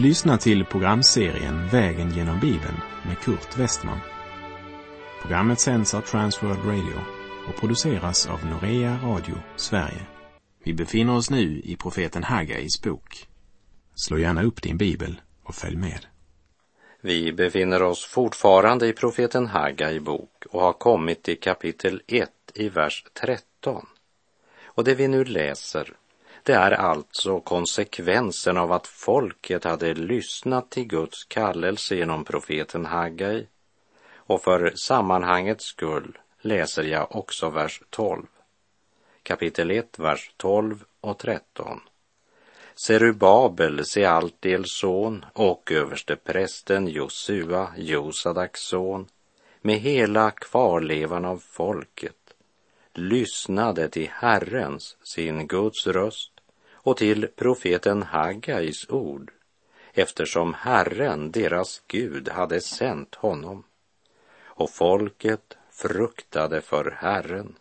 Du lyssnar till programserien Vägen genom Bibeln med Kurt Westman. Programmet sänds av Transworld Radio och produceras av Norea Radio Sverige. Vi befinner oss nu i profeten Hagais bok. Slå gärna upp din bibel och följ med. Vi befinner oss fortfarande i profeten Hagai bok och har kommit till kapitel 1 i vers 13. Och det vi nu läser, det är alltså konsekvensen av att folket hade lyssnat till Guds kallelse genom profeten Hagai. Och för sammanhangets skull läser jag också vers 12. Kapitel 1, vers 12 och 13. Serubabel, Sealtiels son, och översteprästen Josua, Josadaks son, med hela kvarlevan av folket, lyssnade till Herrens, sin Guds röst, och till profeten Haggais ord, eftersom Herren, deras Gud, hade sänt honom. Och folket fruktade för Herren.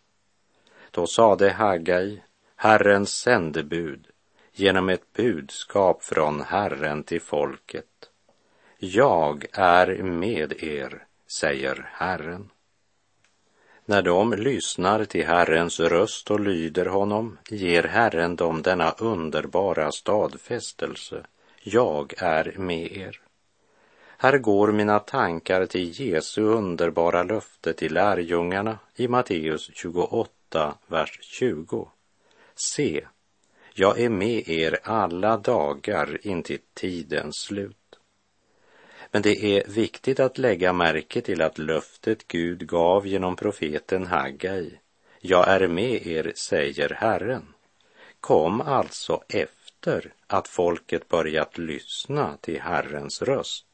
Då sade Haggai, Herrens sändebud, genom ett budskap från Herren till folket. Jag är med er, säger Herren. När de lyssnar till Herrens röst och lyder honom ger Herren dem denna underbara stadfästelse. Jag är med er. Här går mina tankar till Jesu underbara löfte till lärjungarna i Matteus 28, vers 20. Se, jag är med er alla dagar intill tidens slut. Men det är viktigt att lägga märke till att löftet Gud gav genom profeten Haggai, jag är med er, säger Herren, kom alltså efter att folket börjat lyssna till Herrens röst.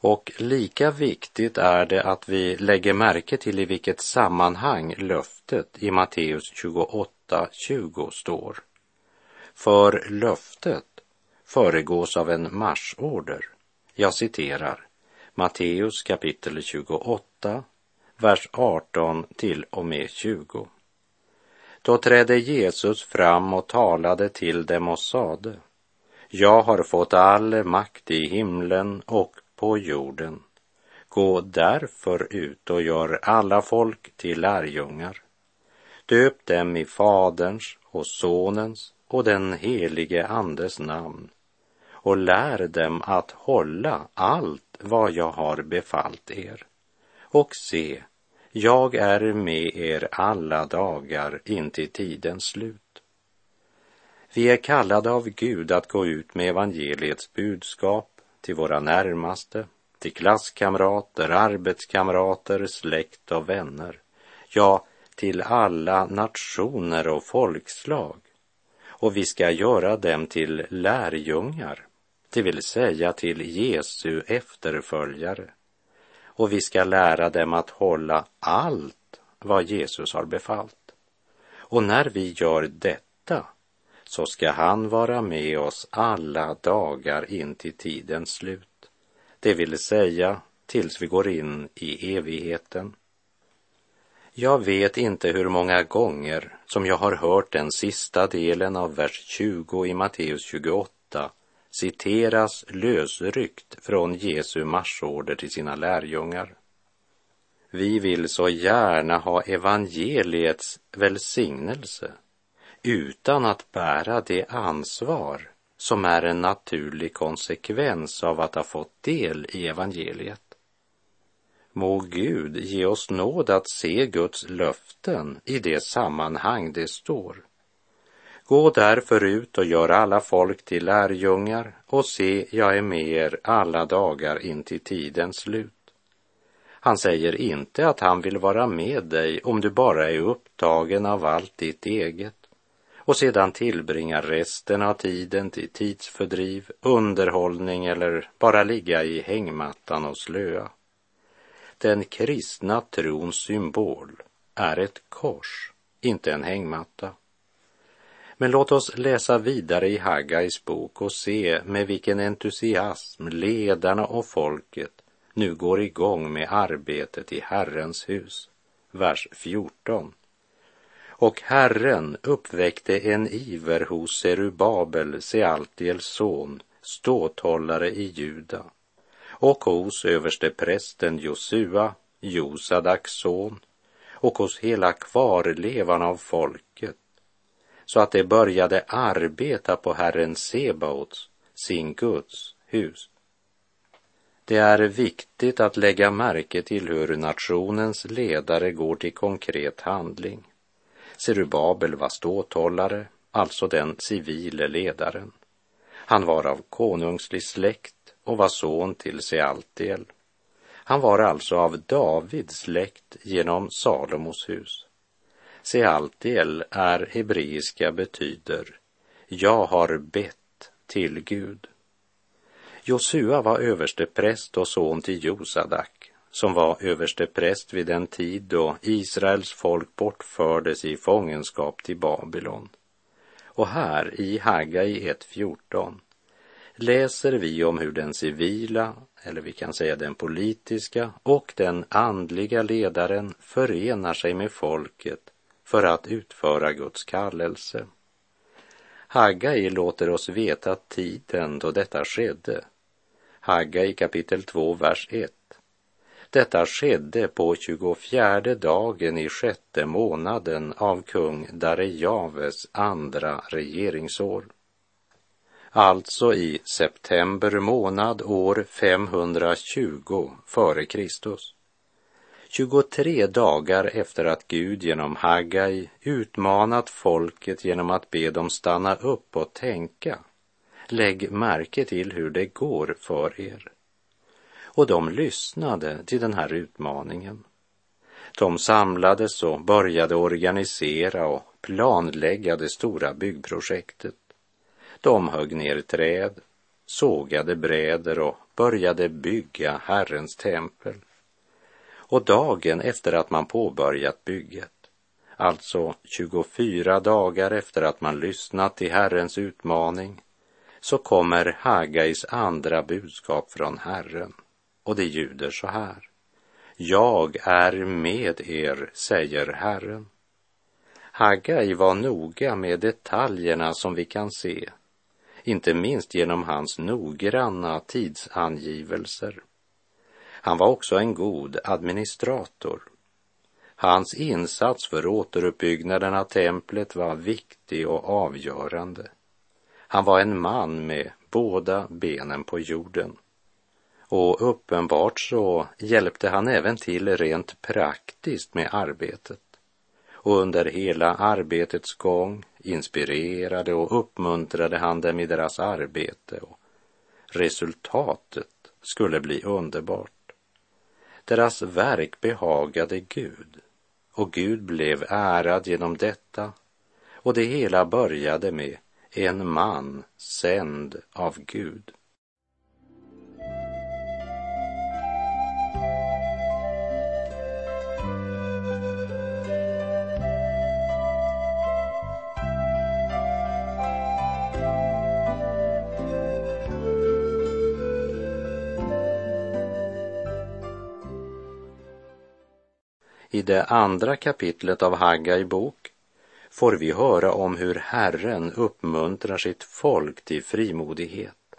Och lika viktigt är det att vi lägger märke till i vilket sammanhang löftet i Matteus 28.20 står. För löftet föregås av en marschorder. Jag citerar Matteus kapitel 28, vers 18 till och med 20. Då trädde Jesus fram och talade till dem och sade Jag har fått all makt i himlen och på jorden. Gå därför ut och gör alla folk till lärjungar. Döp dem i Faderns och Sonens och den helige Andes namn och lär dem att hålla allt vad jag har befallt er. Och se, jag är med er alla dagar intill tidens slut. Vi är kallade av Gud att gå ut med evangeliets budskap till våra närmaste, till klasskamrater, arbetskamrater, släkt och vänner, ja, till alla nationer och folkslag. Och vi ska göra dem till lärjungar det vill säga till Jesu efterföljare. Och vi ska lära dem att hålla allt vad Jesus har befallt. Och när vi gör detta så ska han vara med oss alla dagar in till tidens slut. Det vill säga tills vi går in i evigheten. Jag vet inte hur många gånger som jag har hört den sista delen av vers 20 i Matteus 28 citeras lösryckt från Jesu marsorder till sina lärjungar. Vi vill så gärna ha evangeliets välsignelse utan att bära det ansvar som är en naturlig konsekvens av att ha fått del i evangeliet. Må Gud ge oss nåd att se Guds löften i det sammanhang det står Gå därför ut och gör alla folk till lärjungar och se, jag är med er alla dagar in till tidens slut. Han säger inte att han vill vara med dig om du bara är upptagen av allt ditt eget och sedan tillbringar resten av tiden till tidsfördriv, underhållning eller bara ligga i hängmattan och slöa. Den kristna trons symbol är ett kors, inte en hängmatta. Men låt oss läsa vidare i Haggais bok och se med vilken entusiasm ledarna och folket nu går igång med arbetet i Herrens hus. Vers 14. Och Herren uppväckte en iver hos Serubabel, Sealtiels son, ståthållare i Juda och hos översteprästen Josua, Josadaks son, och hos hela kvarlevan av folket, så att de började arbeta på Herren Sebaots, sin Guds hus. Det är viktigt att lägga märke till hur nationens ledare går till konkret handling. Serubabel var ståthållare, alltså den civile ledaren. Han var av konungslig släkt och var son till Sealtiel. Han var alltså av Davids släkt genom Salomos hus. Sealtiel är hebreiska betyder jag har bett till Gud. Josua var överstepräst och son till Josadak som var överstepräst vid den tid då Israels folk bortfördes i fångenskap till Babylon. Och här i Hagai 1.14 läser vi om hur den civila, eller vi kan säga den politiska och den andliga ledaren förenar sig med folket för att utföra Guds kallelse. Haggai låter oss veta tiden då detta skedde. Haggai kapitel 2, vers 1. Detta skedde på 24 dagen i sjätte månaden av kung Darejaves andra regeringsår. Alltså i september månad år 520 före Kristus. 23 dagar efter att Gud genom Hagai utmanat folket genom att be dem stanna upp och tänka. Lägg märke till hur det går för er. Och de lyssnade till den här utmaningen. De samlades och började organisera och planlägga det stora byggprojektet. De högg ner träd, sågade bräder och började bygga Herrens tempel. Och dagen efter att man påbörjat bygget, alltså 24 dagar efter att man lyssnat till Herrens utmaning, så kommer Hagais andra budskap från Herren och det ljuder så här. Jag är med er, säger Herren. Hagai var noga med detaljerna som vi kan se, inte minst genom hans noggranna tidsangivelser. Han var också en god administrator. Hans insats för återuppbyggnaden av templet var viktig och avgörande. Han var en man med båda benen på jorden. Och uppenbart så hjälpte han även till rent praktiskt med arbetet. Och under hela arbetets gång inspirerade och uppmuntrade han dem i deras arbete och resultatet skulle bli underbart. Deras verk behagade Gud och Gud blev ärad genom detta och det hela började med en man sänd av Gud. I det andra kapitlet av Haggai bok får vi höra om hur Herren uppmuntrar sitt folk till frimodighet,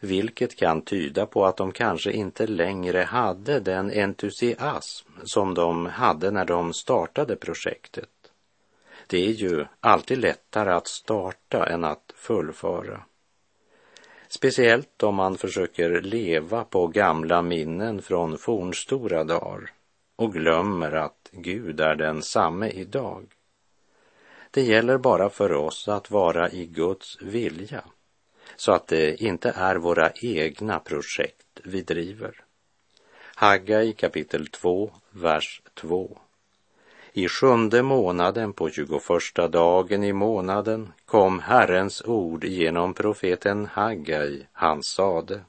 vilket kan tyda på att de kanske inte längre hade den entusiasm som de hade när de startade projektet. Det är ju alltid lättare att starta än att fullföra. Speciellt om man försöker leva på gamla minnen från fornstora dagar och glömmer att Gud är densamme idag. Det gäller bara för oss att vara i Guds vilja så att det inte är våra egna projekt vi driver. Hagga i kapitel 2, vers 2. I sjunde månaden på tjugoförsta dagen i månaden kom Herrens ord genom profeten Haggai, han sade.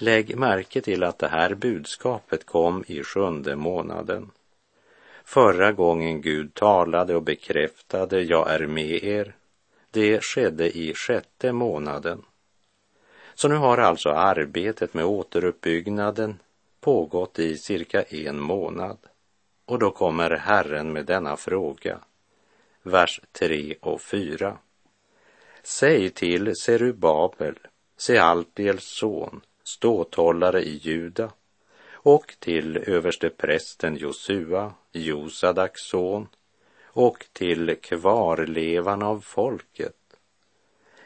Lägg märke till att det här budskapet kom i sjunde månaden. Förra gången Gud talade och bekräftade jag är med er, det skedde i sjätte månaden. Så nu har alltså arbetet med återuppbyggnaden pågått i cirka en månad. Och då kommer Herren med denna fråga, vers 3 och 4. Säg till Serubabel, Sealtiels son, ståthållare i Juda, och till översteprästen Josua, Josadaks son, och till kvarlevan av folket.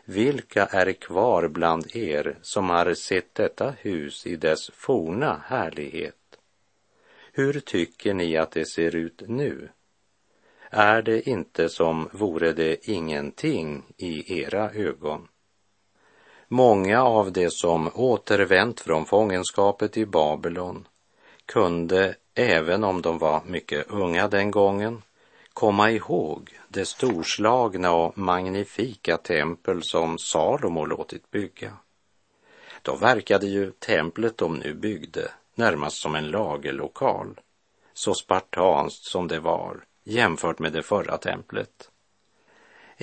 Vilka är kvar bland er som har sett detta hus i dess forna härlighet? Hur tycker ni att det ser ut nu? Är det inte som vore det ingenting i era ögon? Många av de som återvänt från fångenskapet i Babylon kunde, även om de var mycket unga den gången, komma ihåg det storslagna och magnifika tempel som Salomo låtit bygga. Då verkade ju templet de nu byggde närmast som en lagerlokal, så spartanskt som det var jämfört med det förra templet.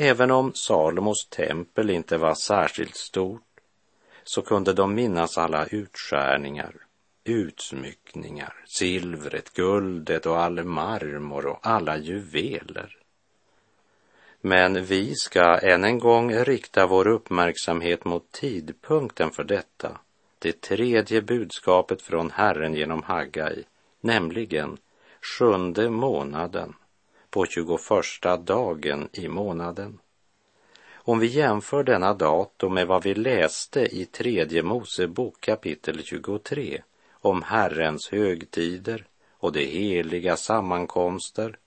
Även om Salomos tempel inte var särskilt stort så kunde de minnas alla utskärningar, utsmyckningar, silvret, guldet och all marmor och alla juveler. Men vi ska än en gång rikta vår uppmärksamhet mot tidpunkten för detta, det tredje budskapet från Herren genom Haggai, nämligen sjunde månaden på tjugoförsta dagen i månaden. Om vi jämför denna datum med vad vi läste i tredje Mosebok kapitel 23 om Herrens högtider och de heliga sammankomster,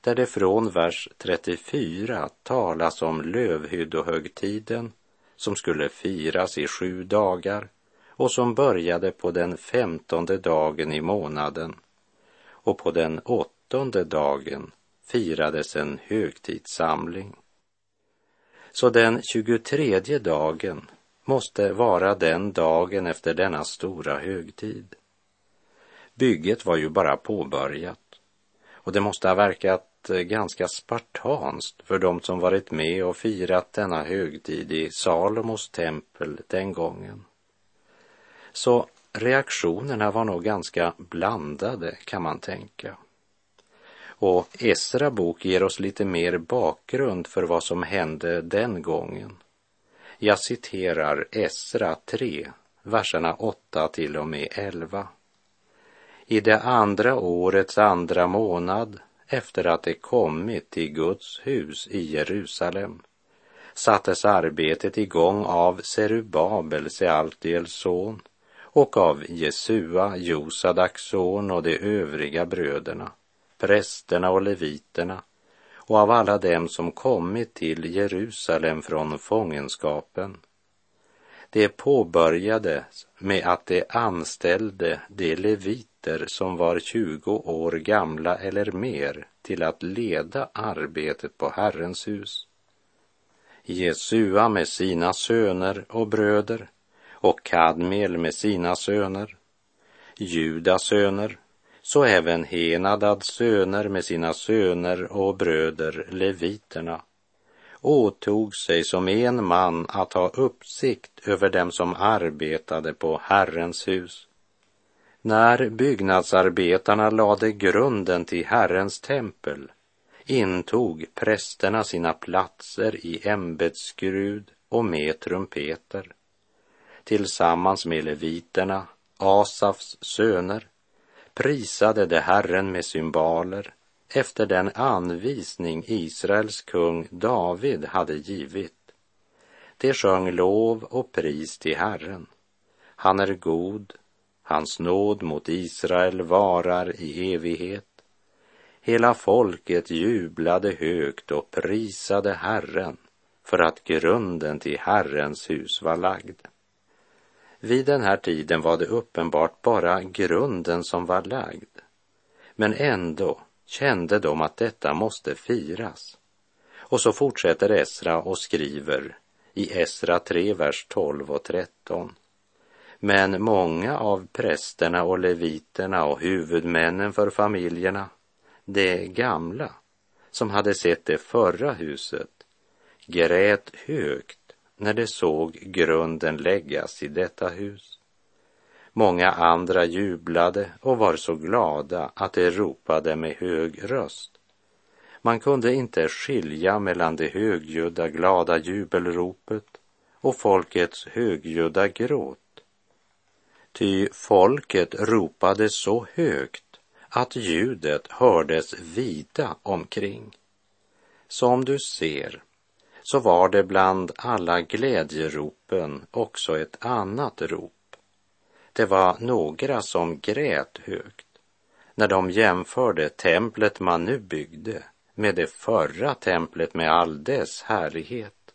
där det från vers 34 talas om lövhyddohögtiden som skulle firas i sju dagar och som började på den femtonde dagen i månaden och på den åttonde dagen firades en högtidssamling. Så den 23 dagen måste vara den dagen efter denna stora högtid. Bygget var ju bara påbörjat och det måste ha verkat eh, ganska spartanskt för de som varit med och firat denna högtid i Salomos tempel den gången. Så reaktionerna var nog ganska blandade kan man tänka. Och Esra bok ger oss lite mer bakgrund för vad som hände den gången. Jag citerar Esra 3, verserna 8 till och med 11. I det andra årets andra månad efter att det kommit till Guds hus i Jerusalem sattes arbetet igång av Serubabel, Sealtiels son, och av Jesua, Josadaks son och de övriga bröderna prästerna och leviterna och av alla dem som kommit till Jerusalem från fångenskapen. Det påbörjades med att de anställde de leviter som var 20 år gamla eller mer till att leda arbetet på Herrens hus. Jesua med sina söner och bröder och Kadmiel med sina söner, Judas söner så även Henadads söner med sina söner och bröder leviterna åtog sig som en man att ha uppsikt över dem som arbetade på Herrens hus. När byggnadsarbetarna lade grunden till Herrens tempel intog prästerna sina platser i ämbetsskrud och med trumpeter. Tillsammans med leviterna, Asafs söner, prisade de Herren med symboler efter den anvisning Israels kung David hade givit. De sjöng lov och pris till Herren. Han är god, hans nåd mot Israel varar i evighet. Hela folket jublade högt och prisade Herren för att grunden till Herrens hus var lagd. Vid den här tiden var det uppenbart bara grunden som var lagd. Men ändå kände de att detta måste firas. Och så fortsätter Esra och skriver i Esra 3, vers 12 och 13. Men många av prästerna och leviterna och huvudmännen för familjerna, de gamla, som hade sett det förra huset, grät högt när de såg grunden läggas i detta hus. Många andra jublade och var så glada att de ropade med hög röst. Man kunde inte skilja mellan det högljudda glada jubelropet och folkets högljudda gråt. Ty folket ropade så högt att ljudet hördes vida omkring. Som du ser så var det bland alla glädjeropen också ett annat rop. Det var några som grät högt när de jämförde templet man nu byggde med det förra templet med all dess härlighet.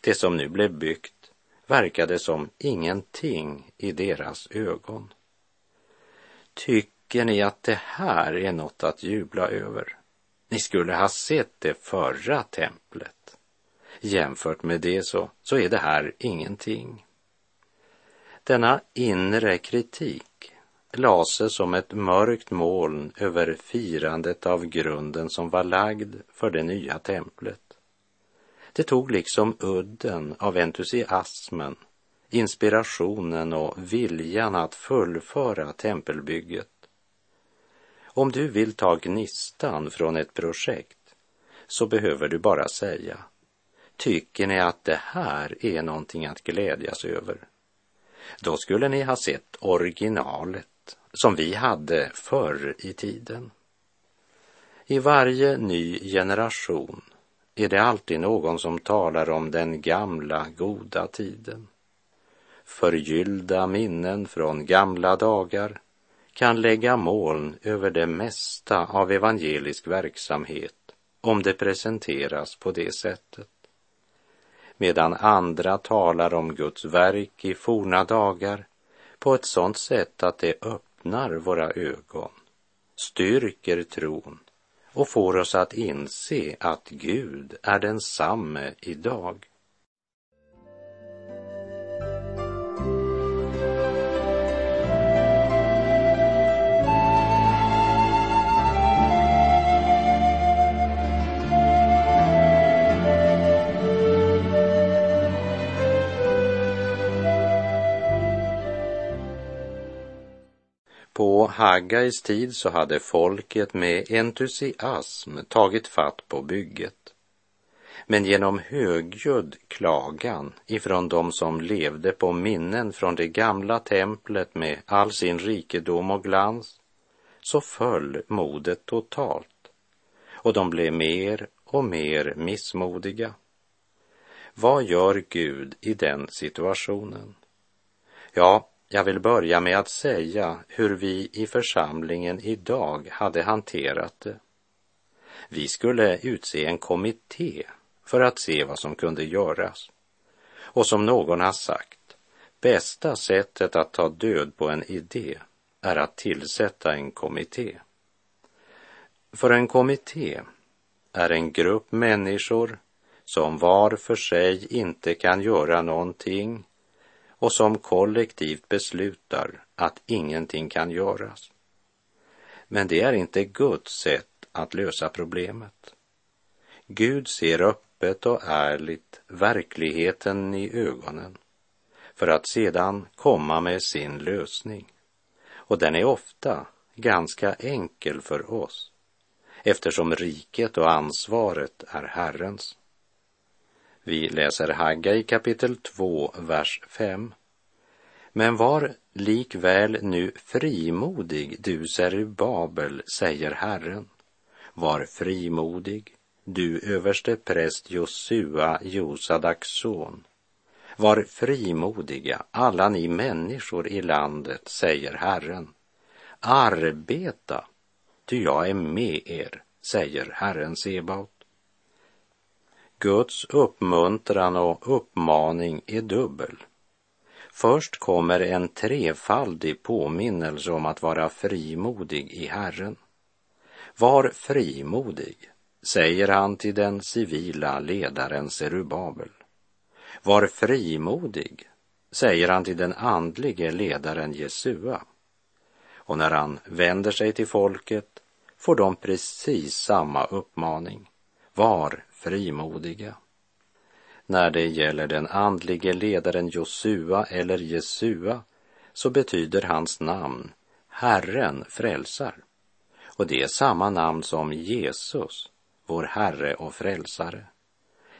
Det som nu blev byggt verkade som ingenting i deras ögon. Tycker ni att det här är något att jubla över? Ni skulle ha sett det förra templet. Jämfört med det så, så är det här ingenting. Denna inre kritik lade som ett mörkt moln över firandet av grunden som var lagd för det nya templet. Det tog liksom udden av entusiasmen, inspirationen och viljan att fullföra tempelbygget. Om du vill ta gnistan från ett projekt så behöver du bara säga Tycker ni att det här är någonting att glädjas över? Då skulle ni ha sett originalet som vi hade förr i tiden. I varje ny generation är det alltid någon som talar om den gamla goda tiden. Förgyllda minnen från gamla dagar kan lägga moln över det mesta av evangelisk verksamhet om det presenteras på det sättet medan andra talar om Guds verk i forna dagar på ett sådant sätt att det öppnar våra ögon, styrker tron och får oss att inse att Gud är densamme idag. På Haggais tid så hade folket med entusiasm tagit fatt på bygget. Men genom högljudd klagan ifrån de som levde på minnen från det gamla templet med all sin rikedom och glans så föll modet totalt och de blev mer och mer missmodiga. Vad gör Gud i den situationen? Ja, jag vill börja med att säga hur vi i församlingen idag hade hanterat det. Vi skulle utse en kommitté för att se vad som kunde göras. Och som någon har sagt, bästa sättet att ta död på en idé är att tillsätta en kommitté. För en kommitté är en grupp människor som var för sig inte kan göra någonting och som kollektivt beslutar att ingenting kan göras. Men det är inte Guds sätt att lösa problemet. Gud ser öppet och ärligt verkligheten i ögonen för att sedan komma med sin lösning. Och den är ofta ganska enkel för oss eftersom riket och ansvaret är Herrens. Vi läser Hagga i kapitel 2, vers 5. Men var likväl nu frimodig, du Babel, säger Herren. Var frimodig, du överste präst Josua, Josadaks son. Var frimodiga, alla ni människor i landet, säger Herren. Arbeta, ty jag är med er, säger Herren Sebaot. Guds uppmuntran och uppmaning är dubbel. Först kommer en trefaldig påminnelse om att vara frimodig i Herren. Var frimodig, säger han till den civila ledaren Serubabel. Var frimodig, säger han till den andlige ledaren Jesua. Och när han vänder sig till folket får de precis samma uppmaning. Var frimodiga. När det gäller den andlige ledaren Josua eller Jesua så betyder hans namn Herren frälsar. Och det är samma namn som Jesus, vår Herre och frälsare.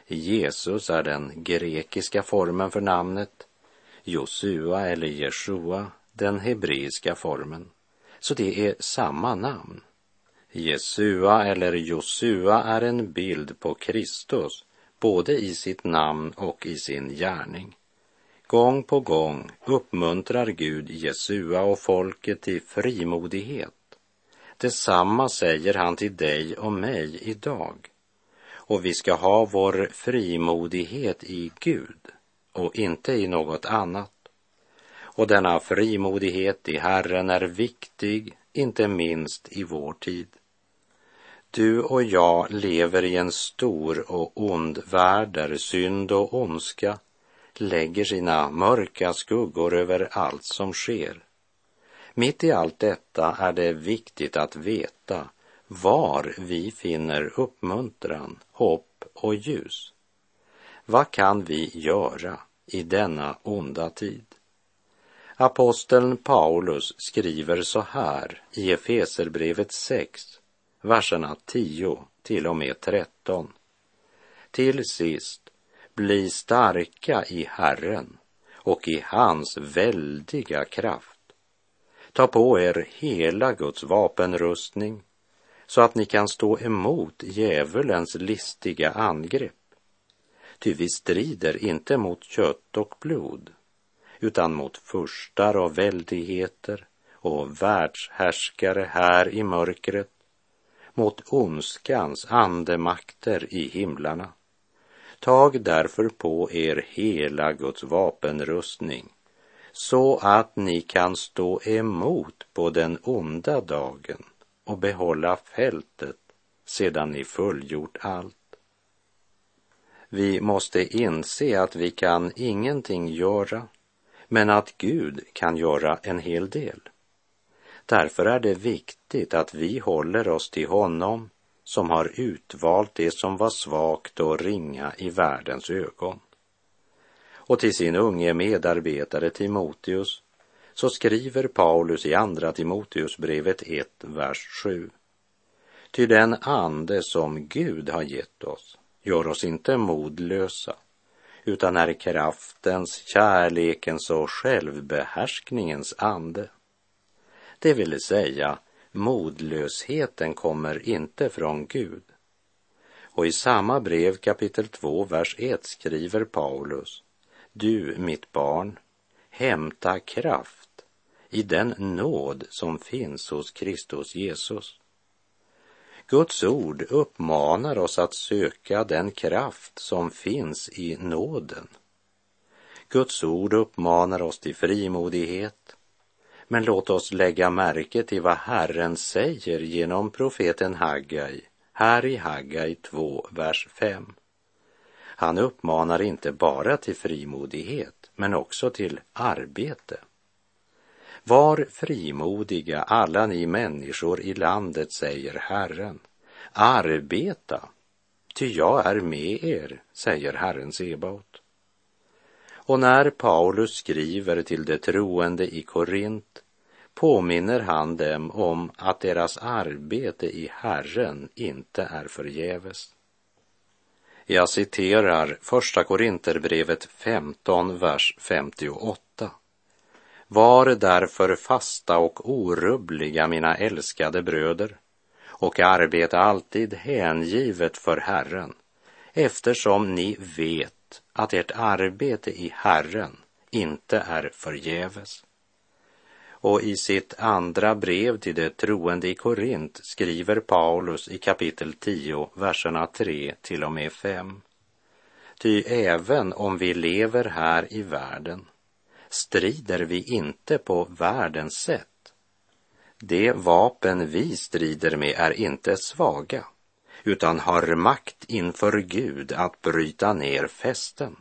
Jesus är den grekiska formen för namnet, Josua eller Jeshua den hebreiska formen. Så det är samma namn. Jesua eller Josua är en bild på Kristus, både i sitt namn och i sin gärning. Gång på gång uppmuntrar Gud Jesua och folket till frimodighet. Detsamma säger han till dig och mig idag. Och vi ska ha vår frimodighet i Gud och inte i något annat. Och denna frimodighet i Herren är viktig, inte minst i vår tid. Du och jag lever i en stor och ond värld där synd och ondska lägger sina mörka skuggor över allt som sker. Mitt i allt detta är det viktigt att veta var vi finner uppmuntran, hopp och ljus. Vad kan vi göra i denna onda tid? Aposteln Paulus skriver så här i Efeserbrevet 6, verserna 10 till och med 13. Till sist, bli starka i Herren och i hans väldiga kraft. Ta på er hela Guds vapenrustning så att ni kan stå emot djävulens listiga angrepp. Ty vi strider inte mot kött och blod, utan mot furstar och väldigheter och världshärskare här i mörkret, mot ondskans andemakter i himlarna. Tag därför på er hela Guds vapenrustning så att ni kan stå emot på den onda dagen och behålla fältet sedan ni fullgjort allt. Vi måste inse att vi kan ingenting göra, men att Gud kan göra en hel del. Därför är det viktigt att vi håller oss till honom som har utvalt det som var svagt och ringa i världens ögon. Och till sin unge medarbetare Timoteus så skriver Paulus i Andra Timoteusbrevet 1, vers 7. Ty den ande som Gud har gett oss gör oss inte modlösa, utan är kraftens, kärlekens och självbehärskningens ande. Det vill säga, modlösheten kommer inte från Gud. Och i samma brev kapitel 2, vers 1 skriver Paulus, du, mitt barn, hämta kraft i den nåd som finns hos Kristus Jesus. Guds ord uppmanar oss att söka den kraft som finns i nåden. Guds ord uppmanar oss till frimodighet. Men låt oss lägga märke till vad Herren säger genom profeten Haggai, här i Haggai 2, vers 5. Han uppmanar inte bara till frimodighet, men också till arbete. Var frimodiga alla ni människor i landet, säger Herren. Arbeta, ty jag är med er, säger Herren Sebaot. Och när Paulus skriver till de troende i Korint påminner han dem om att deras arbete i Herren inte är förgäves. Jag citerar Första Korinterbrevet 15, vers 58. Var därför fasta och orubbliga, mina älskade bröder, och arbeta alltid hängivet för Herren, eftersom ni vet att ert arbete i Herren inte är förgäves. Och i sitt andra brev till de troende i Korint skriver Paulus i kapitel 10, verserna 3 till och med 5. Ty även om vi lever här i världen strider vi inte på världens sätt. De vapen vi strider med är inte svaga, utan har makt inför Gud att bryta ner fästen.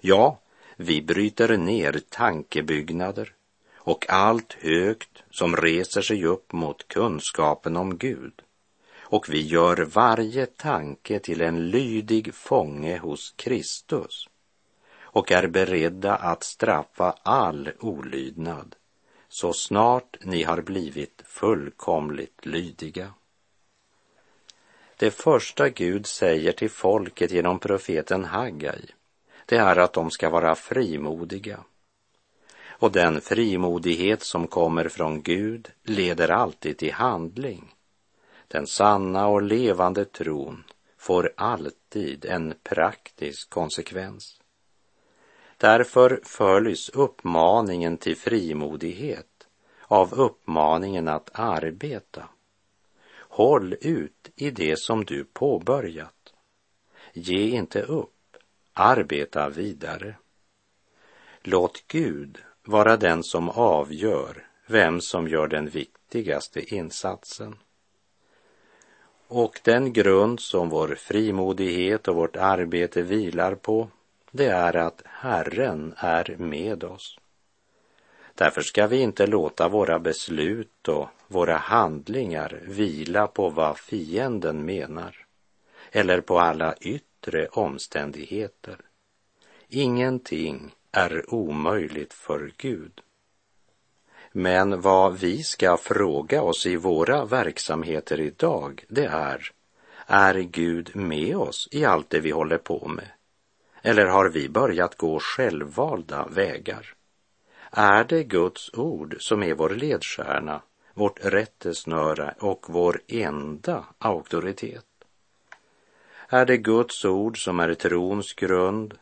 Ja, vi bryter ner tankebyggnader och allt högt som reser sig upp mot kunskapen om Gud. Och vi gör varje tanke till en lydig fånge hos Kristus och är beredda att straffa all olydnad så snart ni har blivit fullkomligt lydiga. Det första Gud säger till folket genom profeten Haggai, det är att de ska vara frimodiga. Och den frimodighet som kommer från Gud leder alltid till handling. Den sanna och levande tron får alltid en praktisk konsekvens. Därför följs uppmaningen till frimodighet av uppmaningen att arbeta. Håll ut i det som du påbörjat. Ge inte upp, arbeta vidare. Låt Gud vara den som avgör vem som gör den viktigaste insatsen. Och den grund som vår frimodighet och vårt arbete vilar på, det är att Herren är med oss. Därför ska vi inte låta våra beslut och våra handlingar vila på vad fienden menar eller på alla yttre omständigheter. Ingenting är omöjligt för Gud. Men vad vi ska fråga oss i våra verksamheter idag, det är, är Gud med oss i allt det vi håller på med? Eller har vi börjat gå självvalda vägar? Är det Guds ord som är vår ledstjärna, vårt rättesnöre och vår enda auktoritet? Är det Guds ord som är trons grund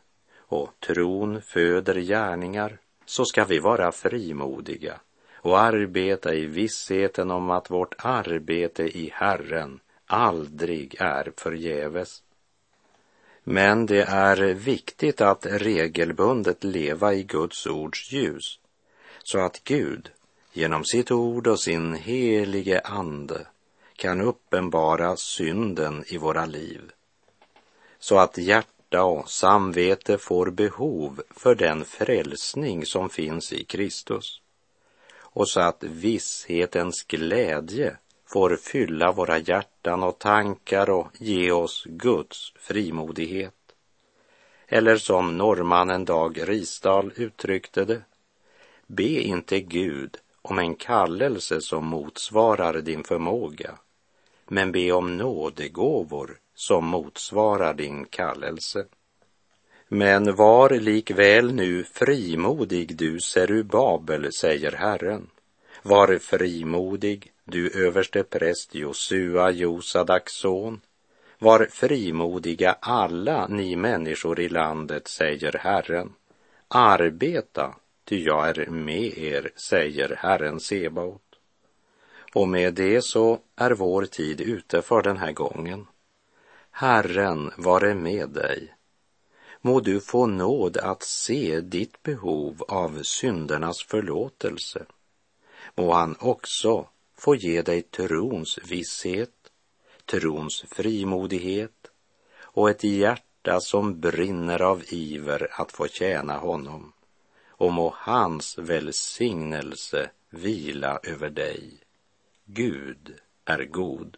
och tron föder gärningar, så ska vi vara frimodiga och arbeta i vissheten om att vårt arbete i Herren aldrig är förgäves. Men det är viktigt att regelbundet leva i Guds ords ljus så att Gud genom sitt ord och sin helige ande kan uppenbara synden i våra liv så att hjärtat hjärta och samvete får behov för den frälsning som finns i Kristus och så att visshetens glädje får fylla våra hjärtan och tankar och ge oss Guds frimodighet. Eller som norrmannen Dag Risdal uttryckte det, be inte Gud om en kallelse som motsvarar din förmåga, men be om nådegåvor som motsvarar din kallelse. Men var likväl nu frimodig, du Serubabel, säger Herren. Var frimodig, du överste präst Josua, Josadaks son. Var frimodiga alla ni människor i landet, säger Herren. Arbeta, ty jag är med er, säger Herren Sebaot. Och med det så är vår tid ute för den här gången. Herren vare med dig må du få nåd att se ditt behov av syndernas förlåtelse. Må han också få ge dig trons visshet, trons frimodighet och ett hjärta som brinner av iver att få tjäna honom. Och må hans välsignelse vila över dig. Gud är god.